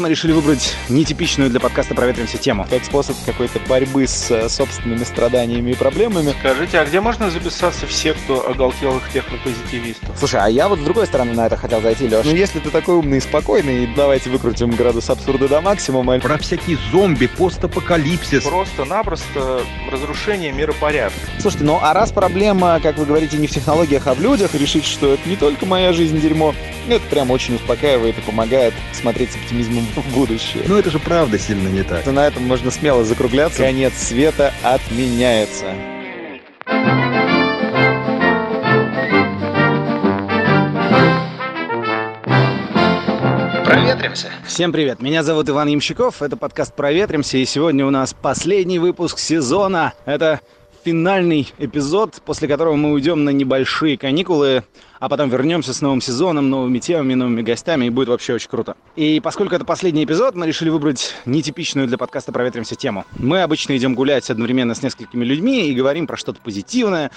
мы решили выбрать нетипичную для подкаста «Проветримся» тему. Как способ какой-то борьбы с э, собственными страданиями и проблемами. Скажите, а где можно записаться в секту оголтелых технопозитивистов? Слушай, а я вот с другой стороны на это хотел зайти, Леш. Ну, если ты такой умный и спокойный, давайте выкрутим градус абсурда до максимума. Про всякие зомби, постапокалипсис. Просто-напросто разрушение миропорядка. Слушайте, ну а раз проблема, как вы говорите, не в технологиях, а в людях, решить, что это не только моя жизнь дерьмо, это прям очень успокаивает и помогает смотреть с оптимизмом в будущее. Но это же правда сильно не так. На этом можно смело закругляться. Конец света отменяется. Проветримся. Всем привет, меня зовут Иван Ямщиков, это подкаст Проветримся, и сегодня у нас последний выпуск сезона. Это финальный эпизод, после которого мы уйдем на небольшие каникулы, а потом вернемся с новым сезоном, новыми темами, новыми гостями, и будет вообще очень круто. И поскольку это последний эпизод, мы решили выбрать нетипичную для подкаста «Проветримся» тему. Мы обычно идем гулять одновременно с несколькими людьми и говорим про что-то позитивное,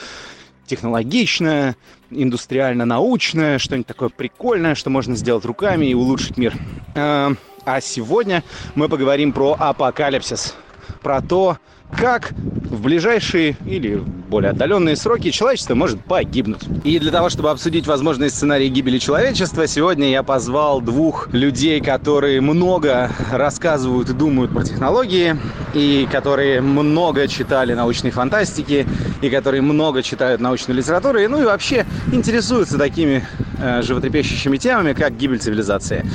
технологичное, индустриально-научное, что-нибудь такое прикольное, что можно сделать руками и улучшить мир. А а сегодня мы поговорим про апокалипсис, про то, как в ближайшие или более отдаленные сроки человечество может погибнуть. И для того, чтобы обсудить возможные сценарии гибели человечества, сегодня я позвал двух людей, которые много рассказывают и думают про технологии, и которые много читали научной фантастики, и которые много читают научной литературы, ну и вообще интересуются такими э, животрепещущими темами, как гибель цивилизации.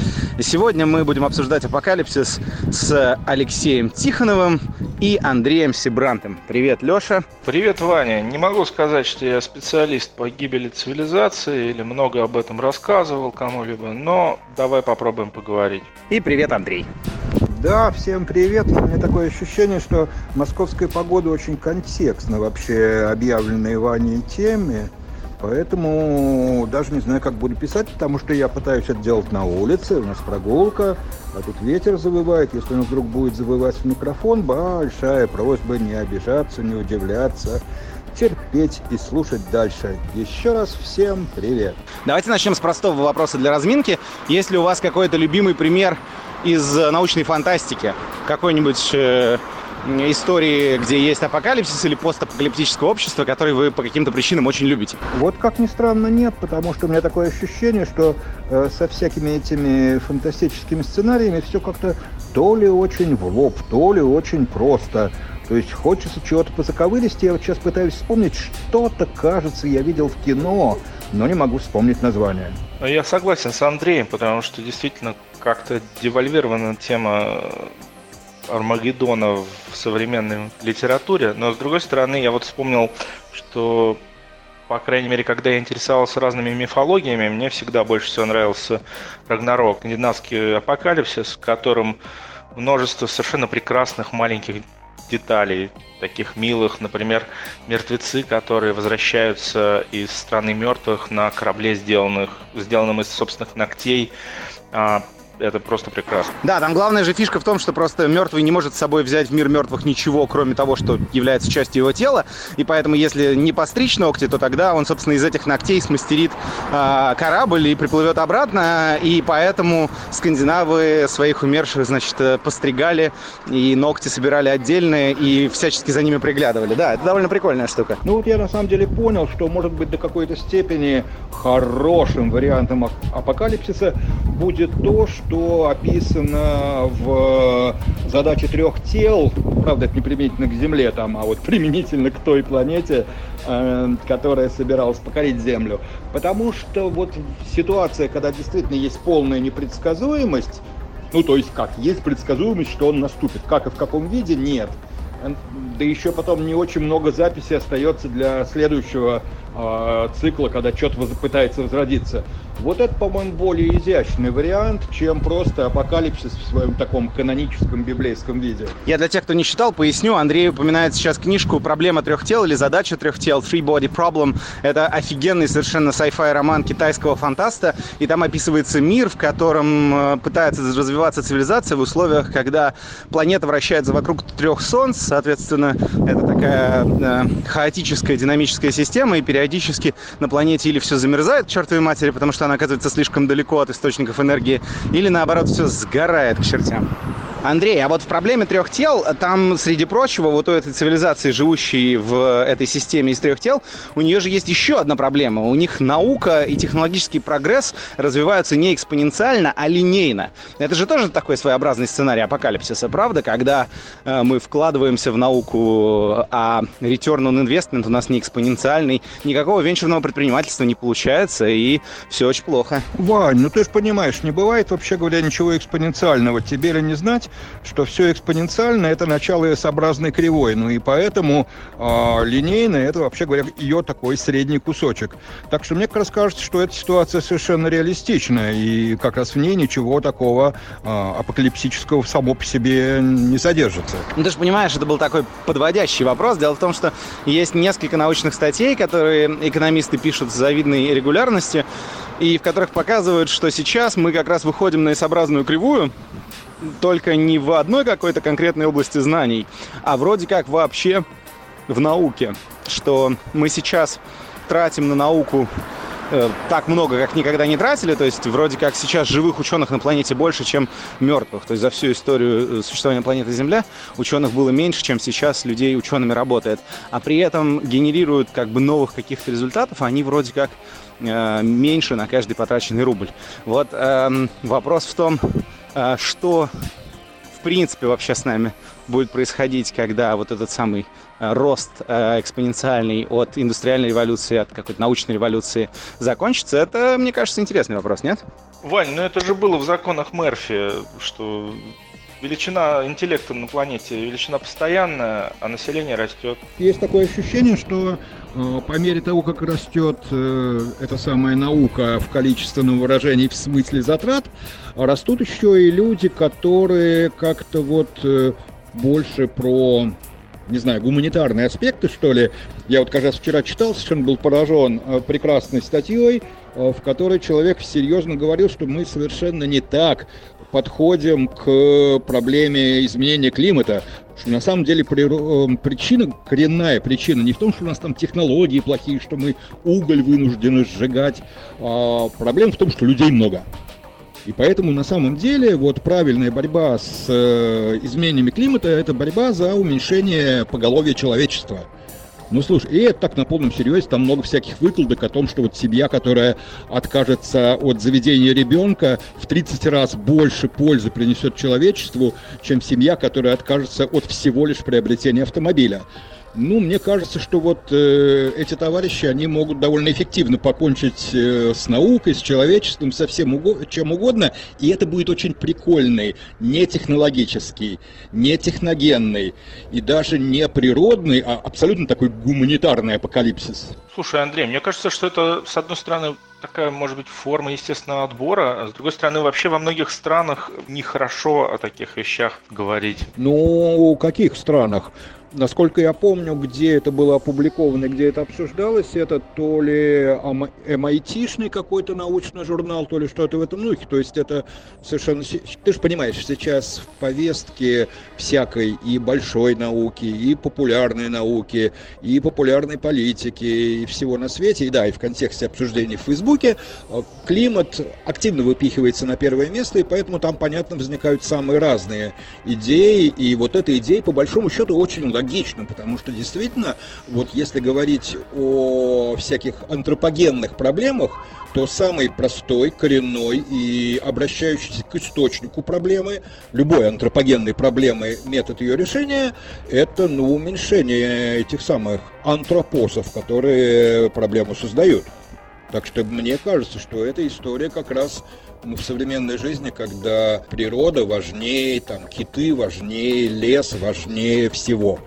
Сегодня мы будем обсуждать апокалипсис с Алексеем Тихоновым и Андреем Сибрантом. Привет, Леша. Привет, Ваня. Не могу сказать, что я специалист по гибели цивилизации или много об этом рассказывал кому-либо, но давай попробуем поговорить. И привет, Андрей. Да, всем привет. У меня такое ощущение, что московская погода очень контекстна вообще объявленной Ваней теме. Поэтому даже не знаю, как буду писать, потому что я пытаюсь это делать на улице, у нас прогулка, а тут ветер завывает. Если он вдруг будет завывать в микрофон, большая просьба не обижаться, не удивляться, терпеть и слушать дальше. Еще раз всем привет. Давайте начнем с простого вопроса для разминки. Есть ли у вас какой-то любимый пример из научной фантастики? Какой-нибудь э, истории, где есть апокалипсис или постапокалиптическое общество, которые вы по каким-то причинам очень любите? Вот как ни странно, нет, потому что у меня такое ощущение, что э, со всякими этими фантастическими сценариями все как-то то ли очень в лоб, то ли очень просто. То есть хочется чего-то позаковырести. Я вот сейчас пытаюсь вспомнить, что-то, кажется, я видел в кино, но не могу вспомнить название. Я согласен с Андреем, потому что действительно как-то девальвирована тема Армагеддона в современной литературе, но с другой стороны, я вот вспомнил, что по крайней мере, когда я интересовался разными мифологиями, мне всегда больше всего нравился Рагнарок, скандинавский апокалипсис, в котором множество совершенно прекрасных маленьких деталей, таких милых, например, мертвецы, которые возвращаются из страны мертвых на корабле, сделанных, сделанном из собственных ногтей, а, это просто прекрасно. Да, там главная же фишка в том, что просто мертвый не может с собой взять в мир мертвых ничего, кроме того, что является частью его тела. И поэтому, если не постричь ногти, то тогда он, собственно, из этих ногтей смастерит э, корабль и приплывет обратно. И поэтому скандинавы своих умерших, значит, э, постригали и ногти собирали отдельные и всячески за ними приглядывали. Да, это довольно прикольная штука. Ну вот я на самом деле понял, что может быть до какой-то степени хорошим вариантом апокалипсиса будет то, что что описано в задаче трех тел, правда, это не применительно к Земле, там, а вот применительно к той планете, э, которая собиралась покорить Землю. Потому что вот ситуация, когда действительно есть полная непредсказуемость, ну, то есть как, есть предсказуемость, что он наступит, как и в каком виде, нет. Да еще потом не очень много записей остается для следующего э, цикла, когда что-то пытается возродиться. Вот это, по-моему, более изящный вариант, чем просто апокалипсис в своем таком каноническом библейском виде. Я для тех, кто не читал, поясню. Андрей упоминает сейчас книжку «Проблема трех тел» или «Задача трех тел» Three Body Problem. Это офигенный совершенно sci-fi роман китайского фантаста. И там описывается мир, в котором э, пытается развиваться цивилизация в условиях, когда планета вращается вокруг трех солнц. Соответственно, это такая э, хаотическая динамическая система, и периодически периодически на планете или все замерзает к чертовой матери, потому что она оказывается слишком далеко от источников энергии, или наоборот все сгорает к чертям. Андрей, а вот в проблеме трех тел, там, среди прочего, вот у этой цивилизации, живущей в этой системе из трех тел, у нее же есть еще одна проблема. У них наука и технологический прогресс развиваются не экспоненциально, а линейно. Это же тоже такой своеобразный сценарий апокалипсиса, правда? Когда э, мы вкладываемся в науку, а return on investment у нас не экспоненциальный, никакого венчурного предпринимательства не получается, и все очень плохо. Вань, ну ты же понимаешь, не бывает вообще говоря ничего экспоненциального. Тебе ли не знать, что все экспоненциально – это начало S-образной кривой. Ну и поэтому э, линейное – это, вообще говоря, ее такой средний кусочек. Так что мне как раз кажется, что эта ситуация совершенно реалистичная. И как раз в ней ничего такого э, апокалипсического само по себе не содержится. Ну ты же понимаешь, это был такой подводящий вопрос. Дело в том, что есть несколько научных статей, которые экономисты пишут с завидной регулярностью, и в которых показывают, что сейчас мы как раз выходим на S-образную кривую, только не в одной какой-то конкретной области знаний, а вроде как вообще в науке, что мы сейчас тратим на науку э, так много, как никогда не тратили, то есть вроде как сейчас живых ученых на планете больше, чем мертвых. То есть за всю историю э, существования планеты Земля ученых было меньше, чем сейчас людей учеными работает. А при этом генерируют как бы новых каких-то результатов, они вроде как э, меньше на каждый потраченный рубль. Вот э, вопрос в том, а, что в принципе вообще с нами будет происходить, когда вот этот самый а, рост а, экспоненциальный от индустриальной революции, от какой-то научной революции закончится, это, мне кажется, интересный вопрос, нет? Вань, ну это же было в законах Мерфи, что величина интеллекта на планете, величина постоянная, а население растет. Есть такое ощущение, что э, по мере того, как растет э, эта самая наука в количественном выражении в смысле затрат, растут еще и люди, которые как-то вот э, больше про не знаю, гуманитарные аспекты, что ли. Я вот как раз вчера читал, совершенно был поражен э, прекрасной статьей, э, в которой человек серьезно говорил, что мы совершенно не так подходим к проблеме изменения климата, что на самом деле э, причина, коренная причина не в том, что у нас там технологии плохие, что мы уголь вынуждены сжигать, а проблема в том, что людей много. И поэтому на самом деле вот правильная борьба с э, изменениями климата – это борьба за уменьшение поголовья человечества – ну, слушай, и это так на полном серьезе, там много всяких выкладок о том, что вот семья, которая откажется от заведения ребенка, в 30 раз больше пользы принесет человечеству, чем семья, которая откажется от всего лишь приобретения автомобиля. Ну, мне кажется, что вот э, эти товарищи, они могут довольно эффективно покончить э, с наукой, с человечеством, со всем уго- чем угодно, и это будет очень прикольный, не технологический, не техногенный и даже не природный, а абсолютно такой гуманитарный апокалипсис. Слушай, Андрей, мне кажется, что это, с одной стороны, такая, может быть, форма естественного отбора, а с другой стороны, вообще во многих странах нехорошо о таких вещах говорить. Ну, в каких странах? Насколько я помню, где это было опубликовано, где это обсуждалось, это то ли MIT-шный какой-то научный журнал, то ли что-то в этом духе. То есть это совершенно... Ты же понимаешь, сейчас в повестке всякой и большой науки, и популярной науки, и популярной политики, и всего на свете, и да, и в контексте обсуждений в Фейсбуке, э, климат активно выпихивается на первое место, и поэтому там, понятно, возникают самые разные идеи, и вот эта идея, по большому счету, очень логично, потому что действительно, вот если говорить о всяких антропогенных проблемах, то самый простой, коренной и обращающийся к источнику проблемы, любой антропогенной проблемы, метод ее решения, это ну, уменьшение этих самых антропосов, которые проблему создают. Так что мне кажется, что эта история как раз ну, в современной жизни, когда природа важнее, там, киты важнее, лес важнее всего.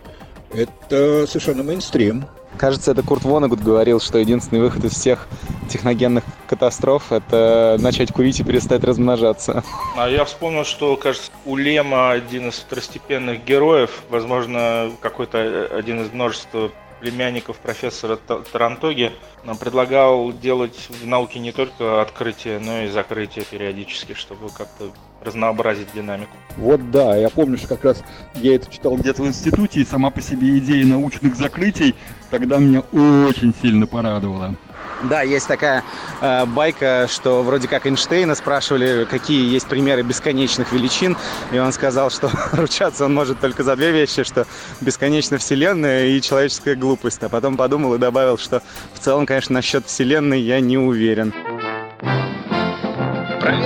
Это совершенно мейнстрим. Кажется, это Курт Вонегут говорил, что единственный выход из всех техногенных катастроф – это начать курить и перестать размножаться. А я вспомнил, что, кажется, у Лема один из второстепенных героев, возможно, какой-то э, один из множества племянников профессора Тарантоги предлагал делать в науке не только открытие, но и закрытие периодически, чтобы как-то разнообразить динамику. Вот да, я помню, что как раз я это читал где-то в институте, и сама по себе идея научных закрытий тогда меня очень сильно порадовала. Да, есть такая э, байка, что вроде как Эйнштейна спрашивали, какие есть примеры бесконечных величин, и он сказал, что ручаться он может только за две вещи, что бесконечная вселенная и человеческая глупость. А потом подумал и добавил, что в целом, конечно, насчет вселенной я не уверен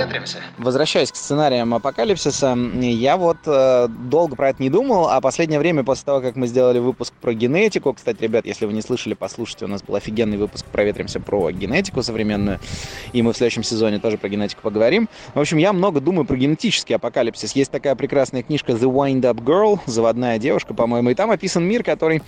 проветримся. Возвращаясь к сценариям апокалипсиса, я вот э, долго про это не думал, а последнее время, после того, как мы сделали выпуск про генетику, кстати, ребят, если вы не слышали, послушайте, у нас был офигенный выпуск «Проветримся» про генетику современную, и мы в следующем сезоне тоже про генетику поговорим. В общем, я много думаю про генетический апокалипсис. Есть такая прекрасная книжка «The Wind-Up Girl», «Заводная девушка», по-моему, и там описан мир, который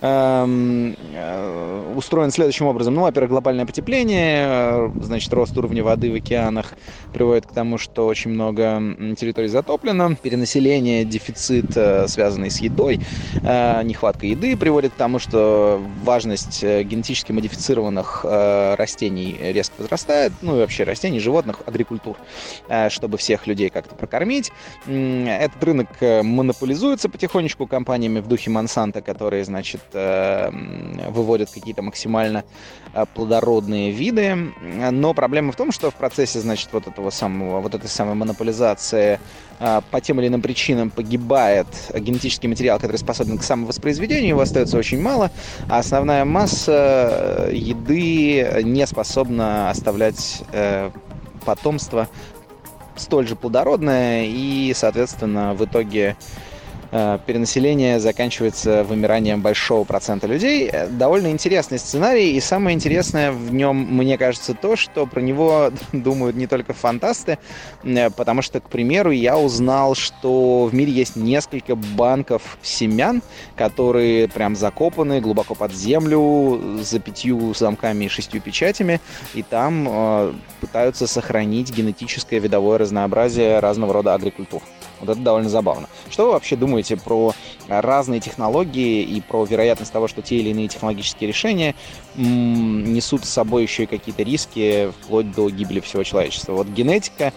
эм, э, устроен следующим образом. Ну, во-первых, глобальное потепление, э, значит, рост уровня воды в океанах, приводит к тому, что очень много территорий затоплено, перенаселение, дефицит, э, связанный с едой, э, нехватка еды приводит к тому, что важность э, генетически модифицированных растений резко возрастает, ну и вообще растений, животных, агрикультур, чтобы всех людей как-то прокормить. Этот рынок монополизуется потихонечку компаниями в духе Монсанто, которые, значит, выводят какие-то максимально плодородные виды. Но проблема в том, что в процессе, значит, вот этого самого, вот этой самой монополизации а, по тем или иным причинам погибает генетический материал, который способен к самовоспроизведению, его остается очень мало, а основная масса э, еды не способна оставлять э, потомство столь же плодородное, и, соответственно, в итоге перенаселение заканчивается вымиранием большого процента людей. Э, довольно интересный сценарий, и самое интересное в нем, мне кажется, то, что про него думают не только фантасты, э, потому что, к примеру, я узнал, что в мире есть несколько банков семян, которые прям закопаны глубоко под землю, за пятью замками и шестью печатями, и там э, пытаются сохранить генетическое видовое разнообразие разного рода агрикультур. Вот это довольно забавно. Что вы вообще думаете про разные технологии и про вероятность того, что те или иные технологические решения несут с собой еще и какие-то риски вплоть до гибели всего человечества? Вот генетика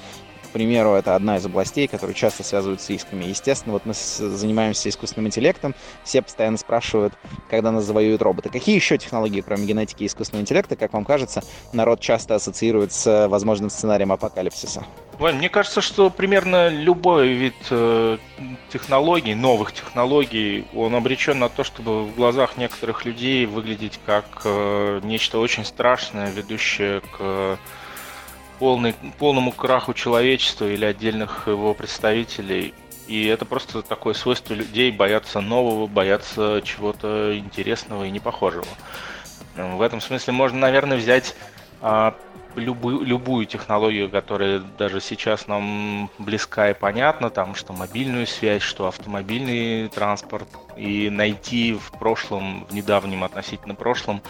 примеру, это одна из областей, которые часто связывают с рисками. Естественно, вот мы занимаемся искусственным интеллектом, все постоянно спрашивают, когда нас завоюют роботы. Какие еще технологии, кроме генетики и искусственного интеллекта, как вам кажется, народ часто ассоциирует с возможным сценарием апокалипсиса? Вань, мне кажется, что примерно любой вид э, технологий, новых технологий, он обречен на то, чтобы в глазах некоторых людей выглядеть как э, нечто очень страшное, ведущее к полный, полному краху человечества или отдельных его представителей. И это просто такое свойство людей бояться нового, бояться чего-то интересного и непохожего. В этом смысле можно, наверное, взять а, любую, любую технологию, которая даже сейчас нам близка и понятна, там, что мобильную связь, что автомобильный транспорт, и найти в прошлом, в недавнем относительно прошлом,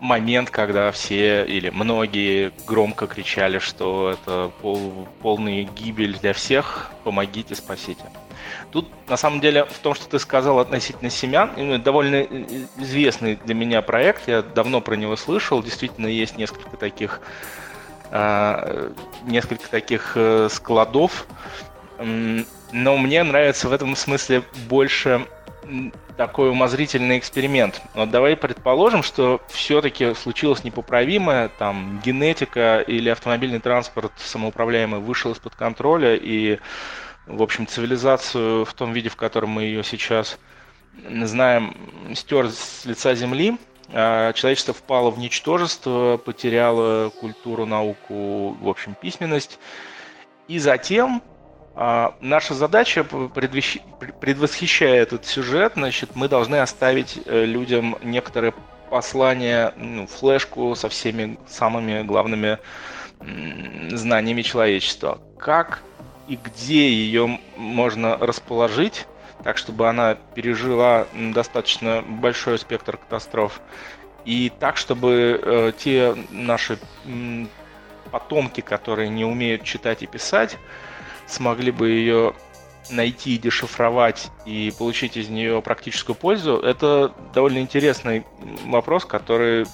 момент, когда все или многие громко кричали, что это пол, полная гибель для всех, помогите, спасите. Тут, на самом деле, в том, что ты сказал относительно семян, довольно э, известный для меня проект, я давно про него слышал, действительно есть несколько таких, э, несколько таких э, складов, но мне нравится в этом смысле больше такой умозрительный эксперимент. Вот давай предположим, что все-таки случилось непоправимое, там генетика или автомобильный транспорт самоуправляемый вышел из-под контроля, и, в общем, цивилизацию в том виде, в котором мы ее сейчас знаем, стер с лица Земли, а человечество впало в ничтожество, потеряло культуру, науку, в общем, письменность. И затем а, наша задача, предвосхищая этот сюжет, значит, мы должны оставить э, людям некоторые послания, ну, флешку со всеми самыми главными знаниями человечества. Как и где ее можно расположить, так чтобы она пережила достаточно большой спектр катастроф, и так, чтобы э, те наши потомки, которые не умеют читать и писать, смогли бы ее найти, дешифровать и получить из нее практическую пользу, это довольно интересный вопрос, который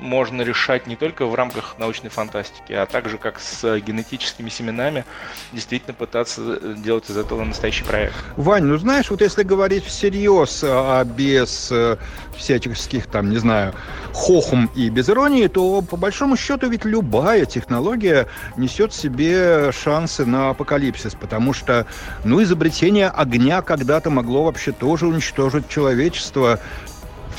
можно решать не только в рамках научной фантастики, а также как с генетическими семенами действительно пытаться делать из этого настоящий проект. Вань, ну знаешь, вот если говорить всерьез, а без э, всяческих там, не знаю, хохм и без иронии, то по большому счету ведь любая технология несет в себе шансы на апокалипсис, потому что, ну, изобретение огня когда-то могло вообще тоже уничтожить человечество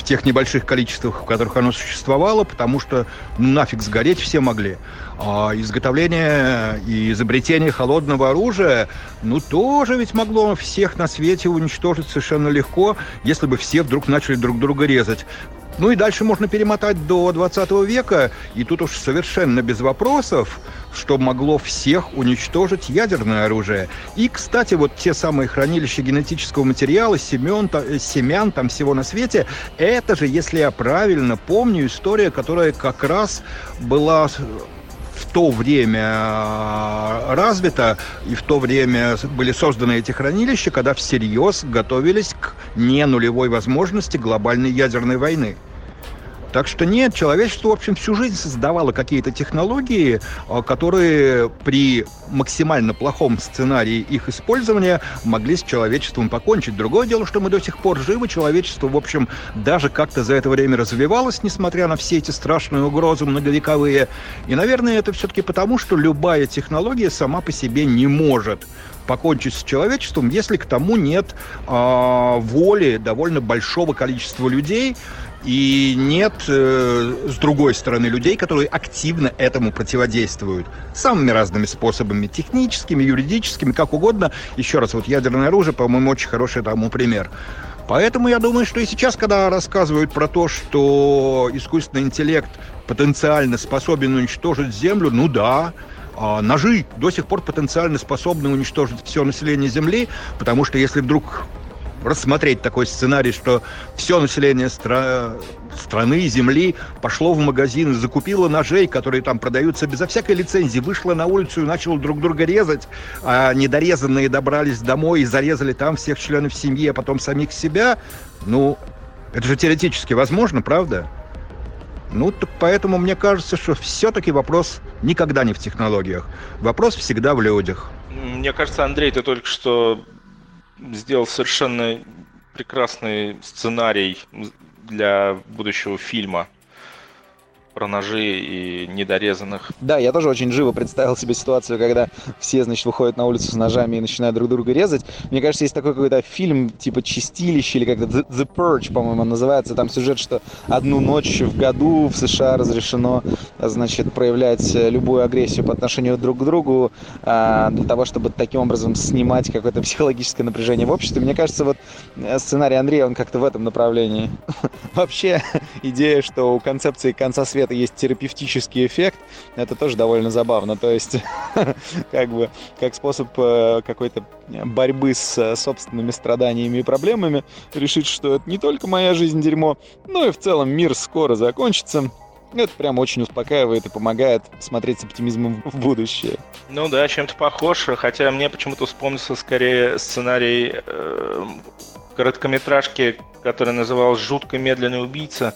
тех небольших количествах, в которых оно существовало, потому что ну, нафиг сгореть все могли. А изготовление и изобретение холодного оружия, ну, тоже ведь могло всех на свете уничтожить совершенно легко, если бы все вдруг начали друг друга резать. Ну и дальше можно перемотать до 20 века, и тут уж совершенно без вопросов, что могло всех уничтожить ядерное оружие. И, кстати, вот те самые хранилища генетического материала, семен, семян, там всего на свете, это же, если я правильно помню, история, которая как раз была в то время э, развита и в то время были созданы эти хранилища, когда всерьез готовились к не нулевой возможности глобальной ядерной войны. Так что нет, человечество, в общем, всю жизнь создавало какие-то технологии, а, которые при максимально плохом сценарии их использования могли с человечеством покончить. Другое дело, что мы до сих пор живы, человечество, в общем, даже как-то за это время развивалось, несмотря на все эти страшные угрозы многовековые. И, наверное, это все-таки потому, что любая технология сама по себе не может покончить с человечеством, если к тому нет э, воли довольно большого количества людей, и нет, э, с другой стороны, людей, которые активно этому противодействуют. Самыми разными способами, техническими, юридическими, как угодно. Еще раз, вот ядерное оружие, по-моему, очень хороший тому пример. Поэтому я думаю, что и сейчас, когда рассказывают про то, что искусственный интеллект потенциально способен уничтожить Землю, ну да, а ножи до сих пор потенциально способны уничтожить все население Земли, потому что если вдруг рассмотреть такой сценарий, что все население стра... страны, земли пошло в магазин, закупило ножей, которые там продаются безо всякой лицензии, вышло на улицу и начало друг друга резать, а недорезанные добрались домой и зарезали там всех членов семьи, а потом самих себя, ну, это же теоретически возможно, правда? Ну, так поэтому мне кажется, что все-таки вопрос никогда не в технологиях. Вопрос всегда в людях. Мне кажется, Андрей, ты только что сделал совершенно прекрасный сценарий для будущего фильма про ножи и недорезанных. Да, я тоже очень живо представил себе ситуацию, когда все, значит, выходят на улицу с ножами и начинают друг друга резать. Мне кажется, есть такой какой-то фильм, типа «Чистилище» или как-то «The, The Purge», по-моему, называется. Там сюжет, что одну ночь в году в США разрешено, значит, проявлять любую агрессию по отношению друг к другу а, для того, чтобы таким образом снимать какое-то психологическое напряжение в обществе. Мне кажется, вот э, сценарий Андрея, он как-то в этом направлении. Вообще, идея, что у концепции конца света это есть терапевтический эффект, это тоже довольно забавно. То есть, как бы, как способ э, какой-то борьбы с э, собственными страданиями и проблемами, решить, что это не только моя жизнь дерьмо, но и в целом мир скоро закончится. Это прям очень успокаивает и помогает смотреть с оптимизмом в будущее. Ну да, чем-то похож, хотя мне почему-то вспомнился скорее сценарий э, короткометражки, который назывался «Жутко медленный убийца»,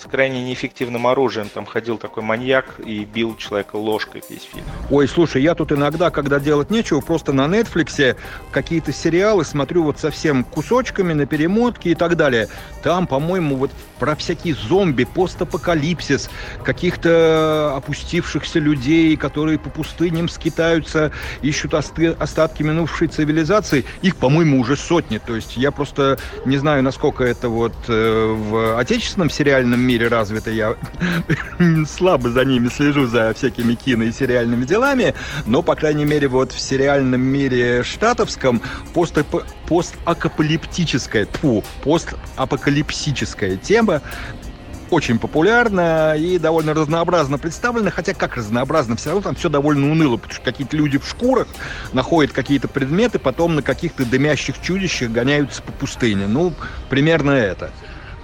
с крайне неэффективным оружием. Там ходил такой маньяк и бил человека ложкой весь фильм. Ой, слушай, я тут иногда, когда делать нечего, просто на Netflix какие-то сериалы смотрю вот совсем кусочками на перемотке и так далее. Там, по-моему, вот про всякие зомби, постапокалипсис, каких-то опустившихся людей, которые по пустыням скитаются, ищут остатки минувшей цивилизации. Их, по-моему, уже сотни. То есть я просто не знаю, насколько это вот э, в отечественном сериальном мире развито. Я слабо за ними слежу, за всякими кино и сериальными делами. Но, по крайней мере, вот в сериальном мире штатовском постапокалиптическая, тьфу, постапокалипсическая тема очень популярна и довольно разнообразно представлена, хотя как разнообразно, все равно там все довольно уныло, потому что какие-то люди в шкурах находят какие-то предметы, потом на каких-то дымящих чудищах гоняются по пустыне. Ну, примерно это.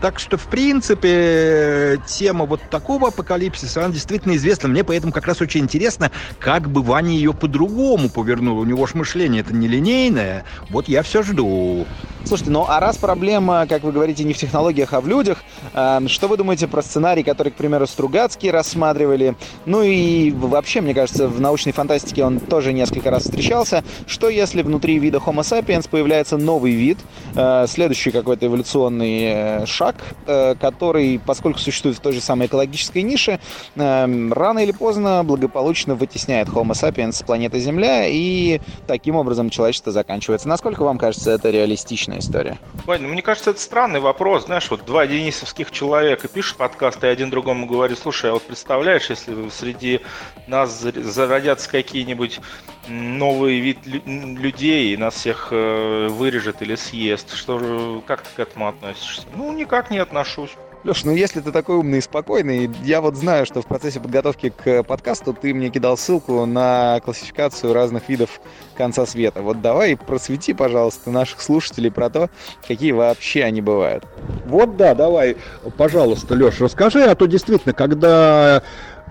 Так что, в принципе, тема вот такого апокалипсиса, она действительно известна. Мне поэтому как раз очень интересно, как бы Ваня ее по-другому повернул. У него ж мышление это нелинейное. Вот я все жду. Слушайте, ну а раз проблема, как вы говорите, не в технологиях, а в людях, э, что вы думаете про сценарий, который, к примеру, Стругацкий рассматривали? Ну и вообще, мне кажется, в научной фантастике он тоже несколько раз встречался. Что если внутри вида Homo sapiens появляется новый вид, э, следующий какой-то эволюционный э, шаг, э, который, поскольку существует в той же самой экологической нише, э, рано или поздно благополучно вытесняет Homo sapiens с планеты Земля, и таким образом человечество заканчивается. Насколько вам кажется это реалистично? интересная история. Вань, ну, мне кажется, это странный вопрос. Знаешь, вот два денисовских человека пишут подкаст, и один другому говорит, слушай, а вот представляешь, если среди нас зародятся какие-нибудь новый вид людей, и нас всех э, вырежет или съест, что как ты к этому относишься? Ну, никак не отношусь. Леш, ну если ты такой умный и спокойный, я вот знаю, что в процессе подготовки к подкасту ты мне кидал ссылку на классификацию разных видов конца света. Вот давай просвети, пожалуйста, наших слушателей про то, какие вообще они бывают. Вот да, давай, пожалуйста, Леш, расскажи, а то действительно, когда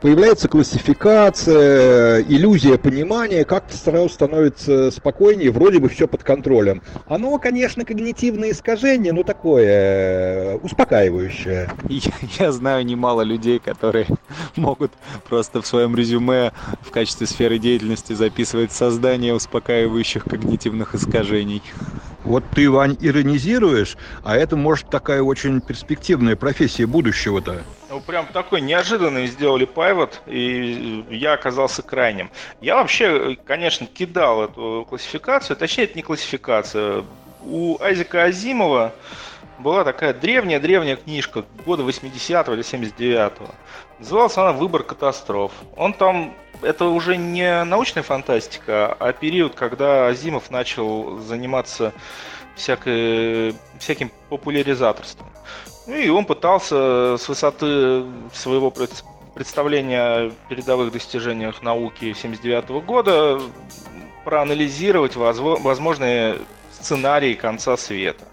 появляется классификация, иллюзия понимания, как-то сразу становится спокойнее, вроде бы все под контролем. Оно, конечно, когнитивное искажение, но такое э, успокаивающее. Я, я знаю немало людей, которые могут просто в своем резюме в качестве сферы деятельности записывать создание успокаивающих когнитивных искажений. Вот ты, Вань, иронизируешь, а это, может, такая очень перспективная профессия будущего-то. Ну, прям такой неожиданный сделали пайвот, и я оказался крайним. Я вообще, конечно, кидал эту классификацию, точнее, это не классификация. У Айзека Азимова была такая древняя-древняя книжка года 80-го или 79-го. Называлась она «Выбор катастроф». Он там это уже не научная фантастика, а период, когда Азимов начал заниматься всякой, всяким популяризаторством. Ну и он пытался с высоты своего представления о передовых достижениях науки 1979 года проанализировать возможные сценарии конца света.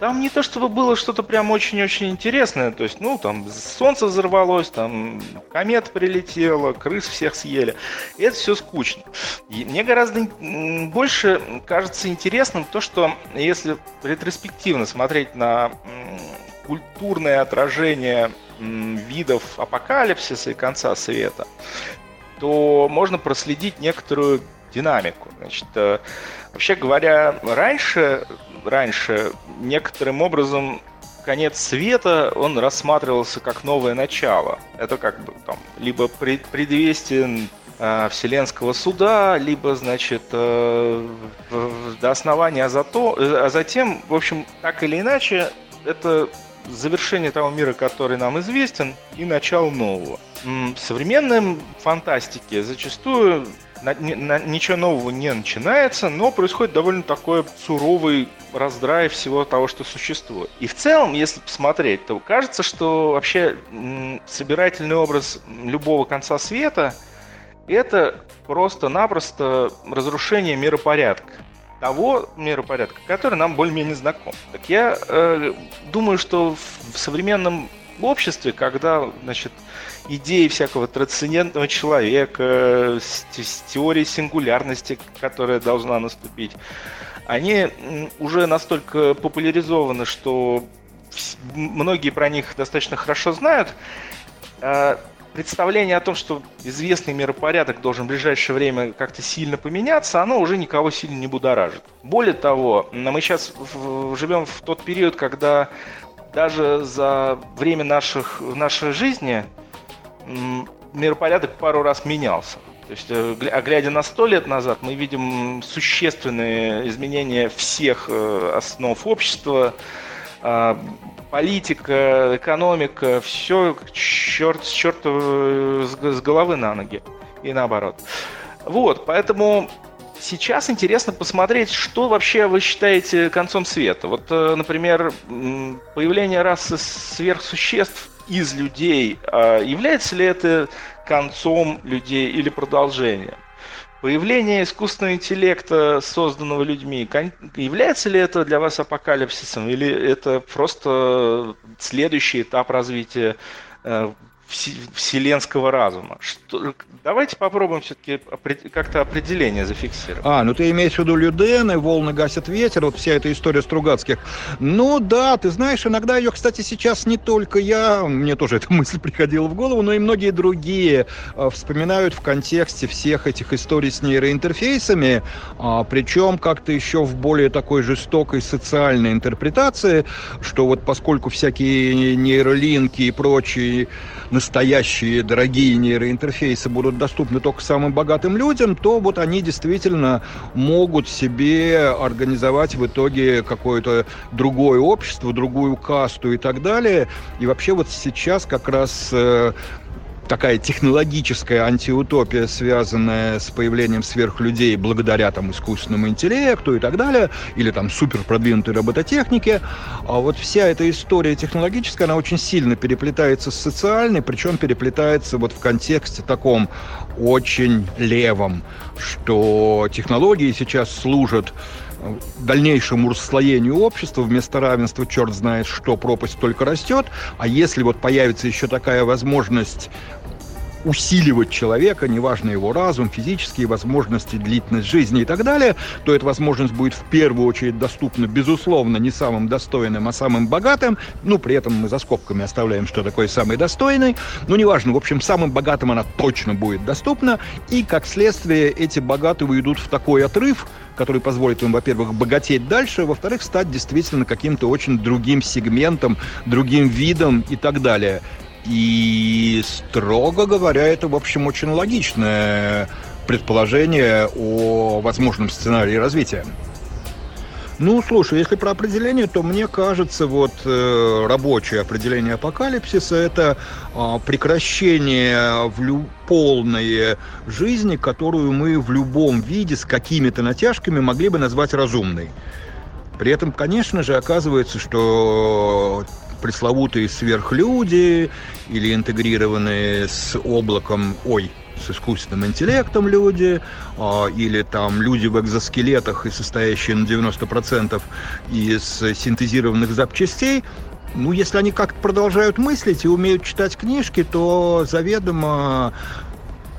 Там не то чтобы было что-то прям очень-очень интересное, то есть, ну, там солнце взорвалось, там комет прилетела, крыс всех съели. И это все скучно. И мне гораздо больше кажется интересным то, что если ретроспективно смотреть на культурное отражение видов апокалипсиса и конца света, то можно проследить некоторую динамику. Значит, э, вообще говоря, раньше раньше, некоторым образом конец света, он рассматривался как новое начало. Это как бы там либо предвестие э, Вселенского суда, либо, значит, э, до основания, а, зато, а затем, в общем, так или иначе, это завершение того мира, который нам известен, и начало нового. В современной фантастике зачастую на, на, ничего нового не начинается, но происходит довольно такой суровый раздрай всего того, что существует. И в целом, если посмотреть, то кажется, что вообще собирательный образ любого конца света это просто-напросто разрушение миропорядка того миропорядка, который нам более-менее знаком. Так я э, думаю, что в, современном обществе, когда, значит, идеи всякого трансцендентного человека, теорией сингулярности, которая должна наступить, они уже настолько популяризованы, что многие про них достаточно хорошо знают. А представление о том, что известный миропорядок должен в ближайшее время как-то сильно поменяться, оно уже никого сильно не будоражит. Более того, мы сейчас живем в тот период, когда даже за время наших, нашей жизни миропорядок пару раз менялся. То есть, э, а глядя на сто лет назад, мы видим существенные изменения всех э, основ общества, а, политика, экономика, все черт, с черта с головы на ноги и наоборот. Вот, поэтому сейчас интересно посмотреть, что вообще вы считаете концом света. Вот, э, например, появление расы сверхсуществ из людей, а является ли это концом людей или продолжением? Появление искусственного интеллекта, созданного людьми, является ли это для вас апокалипсисом или это просто следующий этап развития э, вселенского разума. Что, давайте попробуем все-таки как-то определение зафиксировать. А, ну ты имеешь в виду Людены, волны гасят ветер, вот вся эта история Стругацких. Ну да, ты знаешь, иногда ее, кстати, сейчас не только я, мне тоже эта мысль приходила в голову, но и многие другие а, вспоминают в контексте всех этих историй с нейроинтерфейсами, а, причем как-то еще в более такой жестокой социальной интерпретации, что вот поскольку всякие нейролинки и прочие настоящие дорогие нейроинтерфейсы будут доступны только самым богатым людям, то вот они действительно могут себе организовать в итоге какое-то другое общество, другую касту и так далее. И вообще вот сейчас как раз э, такая технологическая антиутопия, связанная с появлением сверхлюдей благодаря там искусственному интеллекту и так далее, или там супер продвинутой робототехнике. А вот вся эта история технологическая, она очень сильно переплетается с социальной, причем переплетается вот в контексте таком очень левом, что технологии сейчас служат дальнейшему расслоению общества, вместо равенства черт знает что, пропасть только растет, а если вот появится еще такая возможность усиливать человека, неважно его разум, физические возможности, длительность жизни и так далее, то эта возможность будет в первую очередь доступна, безусловно, не самым достойным, а самым богатым. Ну, при этом мы за скобками оставляем, что такое самый достойный. Ну, неважно, в общем, самым богатым она точно будет доступна. И, как следствие, эти богатые уйдут в такой отрыв, который позволит им, во-первых, богатеть дальше, во-вторых, стать действительно каким-то очень другим сегментом, другим видом и так далее. И, строго говоря, это, в общем, очень логичное предположение о возможном сценарии развития. Ну, слушай, если про определение, то мне кажется, вот э, рабочее определение апокалипсиса это э, прекращение в лю- полной жизни, которую мы в любом виде с какими-то натяжками могли бы назвать разумной. При этом, конечно же, оказывается, что пресловутые сверхлюди или интегрированные с облаком, ой, с искусственным интеллектом люди, а, или там люди в экзоскелетах и состоящие на 90% из синтезированных запчастей, ну, если они как-то продолжают мыслить и умеют читать книжки, то заведомо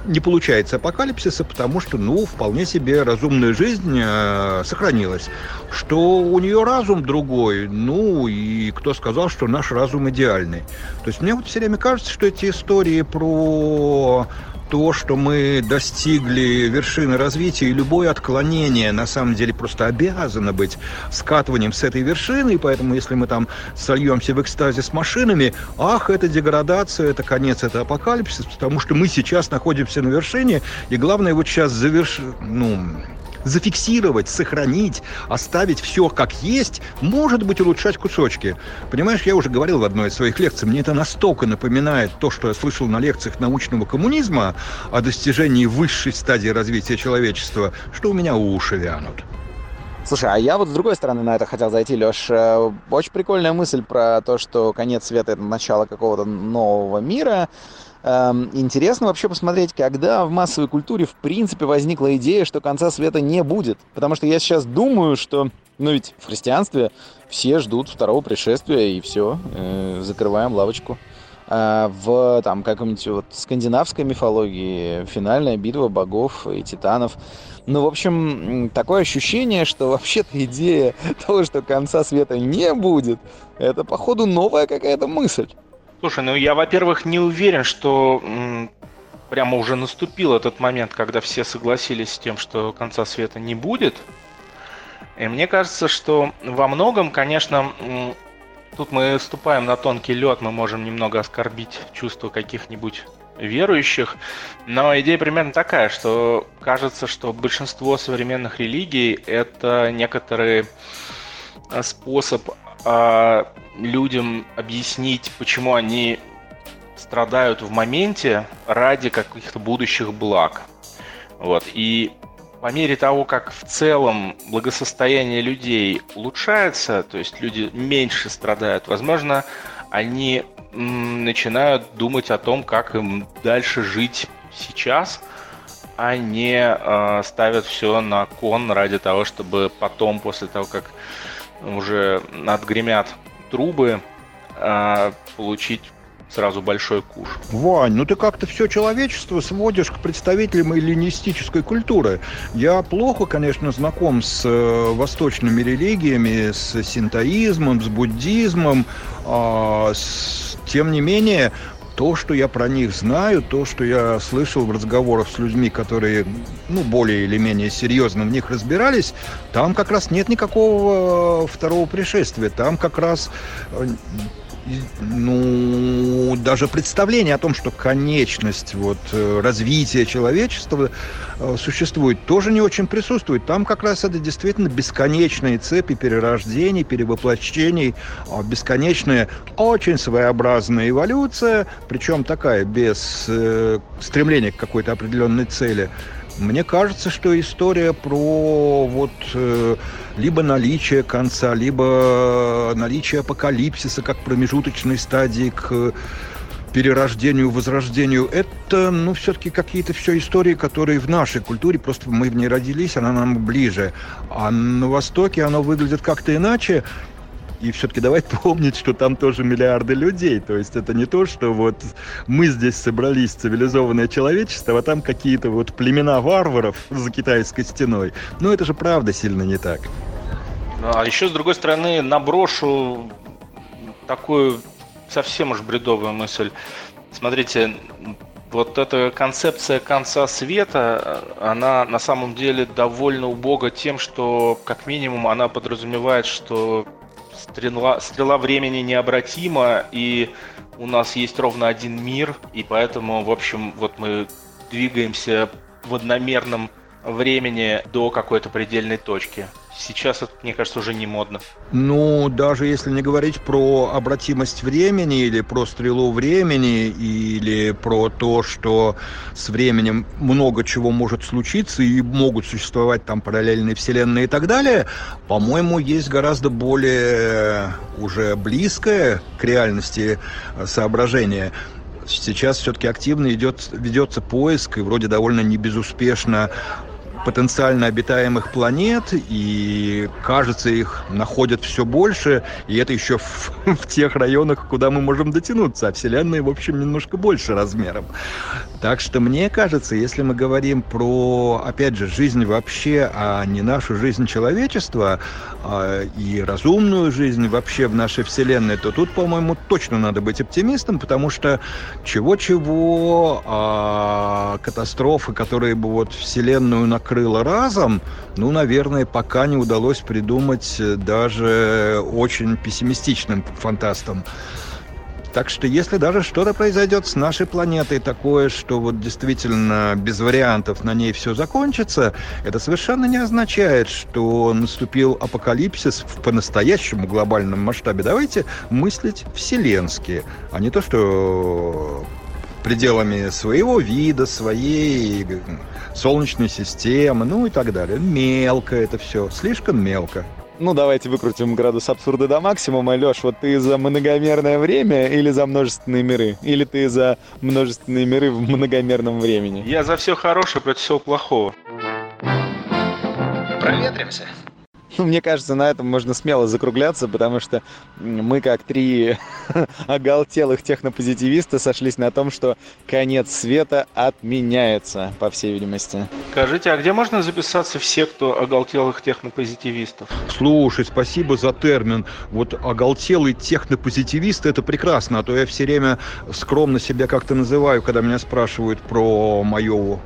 не получается апокалипсиса, потому что, ну, вполне себе разумная жизнь э, сохранилась. Что у нее разум другой, ну, и кто сказал, что наш разум идеальный. То есть мне вот все время кажется, что эти истории про то, что мы достигли вершины развития, и любое отклонение на самом деле просто обязано быть скатыванием с этой вершины, и поэтому если мы там сольемся в экстазе с машинами, ах, это деградация, это конец, это апокалипсис, потому что мы сейчас находимся на вершине, и главное вот сейчас завершить, ну, зафиксировать, сохранить, оставить все как есть, может быть, улучшать кусочки. Понимаешь, я уже говорил в одной из своих лекций, мне это настолько напоминает то, что я слышал на лекциях научного коммунизма о достижении высшей стадии развития человечества, что у меня уши вянут. Слушай, а я вот с другой стороны на это хотел зайти, Леш. Э, очень прикольная мысль про то, что конец света — это начало какого-то нового мира. Эм, интересно вообще посмотреть, когда в массовой культуре в принципе возникла идея, что конца света не будет. Потому что я сейчас думаю, что, ну ведь в христианстве все ждут второго пришествия и все, э, закрываем лавочку. А в там каком-нибудь вот скандинавской мифологии финальная битва богов и титанов. Ну, в общем, такое ощущение, что вообще-то идея того, что конца света не будет, это, походу, новая какая-то мысль. Слушай, ну я, во-первых, не уверен, что м, прямо уже наступил этот момент, когда все согласились с тем, что конца света не будет. И мне кажется, что во многом, конечно, м, тут мы ступаем на тонкий лед, мы можем немного оскорбить чувства каких-нибудь верующих, но идея примерно такая, что кажется, что большинство современных религий это некоторый э, способ а, людям объяснить, почему они страдают в моменте ради каких-то будущих благ. Вот. И по мере того, как в целом благосостояние людей улучшается, то есть люди меньше страдают, возможно, они начинают думать о том, как им дальше жить сейчас, а не э, ставят все на кон ради того, чтобы потом, после того, как уже отгремят трубы, э, получить сразу большой куш. Вань, ну ты как-то все человечество сводишь к представителям эллинистической культуры. Я плохо, конечно, знаком с э, восточными религиями, с синтоизмом, с буддизмом. Э, с, тем не менее, то, что я про них знаю, то, что я слышал в разговорах с людьми, которые, ну, более или менее серьезно в них разбирались, там как раз нет никакого второго пришествия. Там как раз э, ну, даже представление о том, что конечность вот, э, развития человечества э, существует, тоже не очень присутствует. Там как раз это действительно бесконечные цепи перерождений, перевоплощений, а, бесконечная, очень своеобразная эволюция, причем такая, без э, стремления к какой-то определенной цели – мне кажется, что история про вот э, либо наличие конца, либо наличие апокалипсиса как промежуточной стадии к перерождению, возрождению, это, ну, все-таки какие-то все истории, которые в нашей культуре, просто мы в ней родились, она нам ближе. А на Востоке оно выглядит как-то иначе. И все-таки давай помнить, что там тоже миллиарды людей. То есть это не то, что вот мы здесь собрались, цивилизованное человечество, а там какие-то вот племена варваров за китайской стеной. Ну это же правда сильно не так. А еще, с другой стороны, наброшу такую совсем уж бредовую мысль. Смотрите, вот эта концепция конца света, она на самом деле довольно убога тем, что как минимум она подразумевает, что стрела, стрела времени необратима, и у нас есть ровно один мир, и поэтому, в общем, вот мы двигаемся в одномерном времени до какой-то предельной точки. Сейчас это, мне кажется, уже не модно. Ну, даже если не говорить про обратимость времени или про стрелу времени или про то, что с временем много чего может случиться и могут существовать там параллельные вселенные и так далее, по-моему, есть гораздо более уже близкое к реальности соображение сейчас все-таки активно идет, ведется поиск, и вроде довольно небезуспешно потенциально обитаемых планет, и кажется, их находят все больше, и это еще в, в тех районах, куда мы можем дотянуться, а Вселенная, в общем, немножко больше размером. Так что мне кажется, если мы говорим про, опять же, жизнь вообще, а не нашу жизнь человечества, а, и разумную жизнь вообще в нашей Вселенной, то тут, по-моему, точно надо быть оптимистом, потому что чего-чего, а катастрофы, которые бы вот Вселенную накрыли, накрыло разом, ну, наверное, пока не удалось придумать э, даже очень пессимистичным фантастам. Так что если даже что-то произойдет с нашей планетой такое, что вот действительно без вариантов на ней все закончится, это совершенно не означает, что наступил апокалипсис в по-настоящему глобальном масштабе. Давайте мыслить вселенски, а не то, что пределами своего вида, своей Солнечной системы, ну и так далее. Мелко это все, слишком мелко. Ну, давайте выкрутим градус абсурда до максимума. Лёш, вот ты за многомерное время или за множественные миры? Или ты за множественные миры в многомерном времени? Я за все хорошее против всего плохого. Проветримся. Ну, мне кажется, на этом можно смело закругляться, потому что мы, как три оголтелых технопозитивиста, сошлись на том, что конец света отменяется, по всей видимости. Скажите, а где можно записаться все, кто оголтелых технопозитивистов? Слушай, спасибо за термин. Вот оголтелый технопозитивист – это прекрасно, а то я все время скромно себя как-то называю, когда меня спрашивают про мое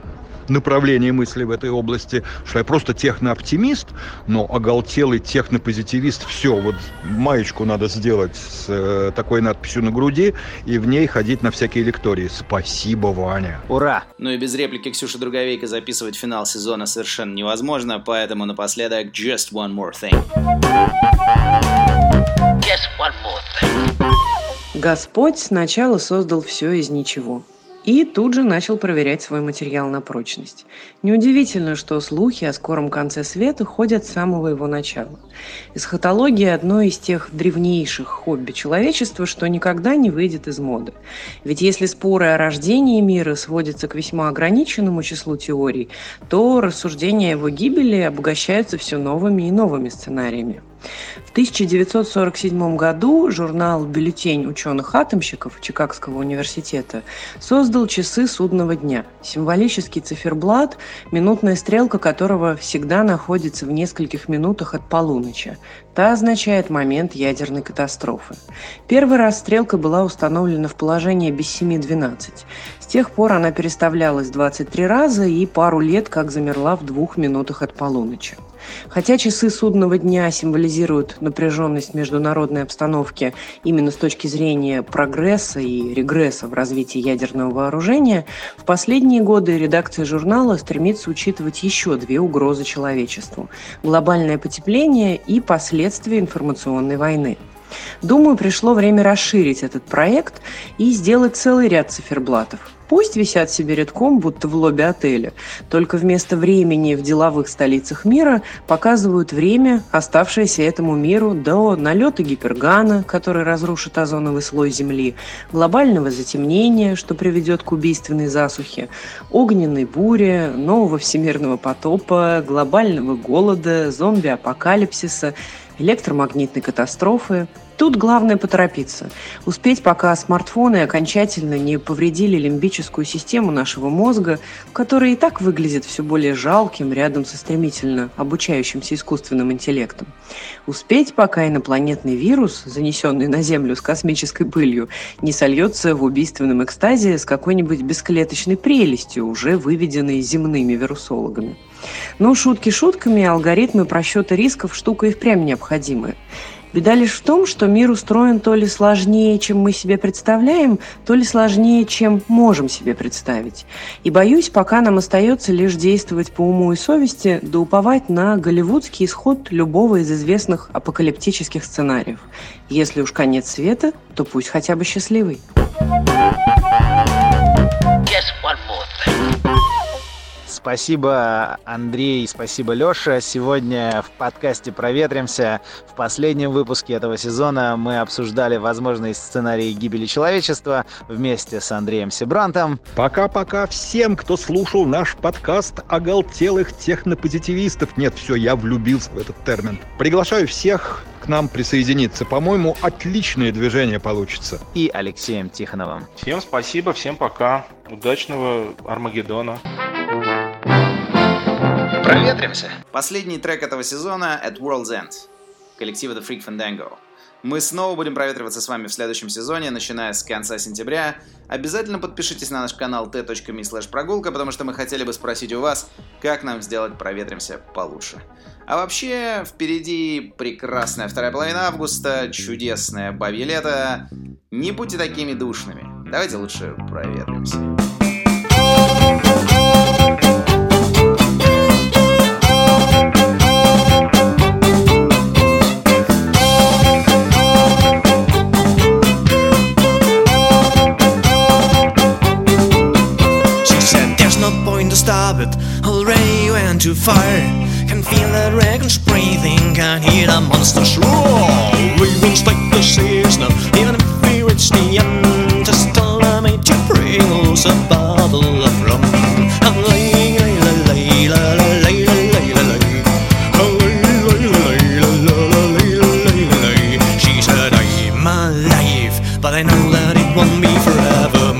направление мысли в этой области, что я просто технооптимист, но оголтелый технопозитивист. Все, вот маечку надо сделать с э, такой надписью на груди и в ней ходить на всякие лектории. Спасибо, Ваня. Ура! Ну и без реплики Ксюши Друговейка записывать финал сезона совершенно невозможно, поэтому напоследок just one more thing. Just one more thing. Господь сначала создал все из ничего – и тут же начал проверять свой материал на прочность. Неудивительно, что слухи о скором конце света ходят с самого его начала. Эсхатология – одно из тех древнейших хобби человечества, что никогда не выйдет из моды. Ведь если споры о рождении мира сводятся к весьма ограниченному числу теорий, то рассуждения о его гибели обогащаются все новыми и новыми сценариями. В 1947 году журнал «Бюллетень ученых-атомщиков» Чикагского университета создал часы судного дня, символический циферблат, минутная стрелка которого всегда находится в нескольких минутах от полуночи. Та означает момент ядерной катастрофы. Первый раз стрелка была установлена в положении без 7.12. С тех пор она переставлялась 23 раза и пару лет как замерла в двух минутах от полуночи. Хотя часы судного дня символизируют напряженность международной обстановки именно с точки зрения прогресса и регресса в развитии ядерного вооружения, в последние годы редакция журнала стремится учитывать еще две угрозы человечеству – глобальное потепление и последствия информационной войны. Думаю, пришло время расширить этот проект и сделать целый ряд циферблатов – Пусть висят себе редком, будто в лобби отеля, только вместо времени в деловых столицах мира показывают время, оставшееся этому миру до налета гипергана, который разрушит озоновый слой Земли, глобального затемнения, что приведет к убийственной засухе, огненной буре, нового всемирного потопа, глобального голода, зомби-апокалипсиса, электромагнитной катастрофы – Тут главное поторопиться. Успеть, пока смартфоны окончательно не повредили лимбическую систему нашего мозга, которая и так выглядит все более жалким рядом со стремительно обучающимся искусственным интеллектом. Успеть, пока инопланетный вирус, занесенный на Землю с космической пылью, не сольется в убийственном экстазе с какой-нибудь бесклеточной прелестью, уже выведенной земными вирусологами. Но шутки шутками, алгоритмы просчета рисков штука и впрямь необходимая. Беда лишь в том, что мир устроен то ли сложнее, чем мы себе представляем, то ли сложнее, чем можем себе представить. И боюсь, пока нам остается лишь действовать по уму и совести, да уповать на голливудский исход любого из известных апокалиптических сценариев. Если уж конец света, то пусть хотя бы счастливый. Just one more thing. Спасибо, Андрей, спасибо, Лёша. Сегодня в подкасте «Проветримся» в последнем выпуске этого сезона мы обсуждали возможные сценарии гибели человечества вместе с Андреем Сибрантом. Пока-пока всем, кто слушал наш подкаст оголтелых технопозитивистов. Нет, все, я влюбился в этот термин. Приглашаю всех к нам присоединиться. По-моему, отличное движение получится. И Алексеем Тихоновым. Всем спасибо, всем пока. Удачного Армагеддона. Проветримся. Последний трек этого сезона At World's End. Коллектива The Freak Fandango. Мы снова будем проветриваться с вами в следующем сезоне, начиная с конца сентября. Обязательно подпишитесь на наш канал t.me прогулка, потому что мы хотели бы спросить у вас, как нам сделать проветримся получше. А вообще, впереди прекрасная вторая половина августа, чудесное бабье лето. Не будьте такими душными. Давайте лучше проветримся. but already went too far. Can feel the dragons breathing, can hear the monsters roar. We will strike the seas now, even if we reach the end. Just allow me to bring us a bottle of rum. She said, I'm alive, but I know that it won't be forever.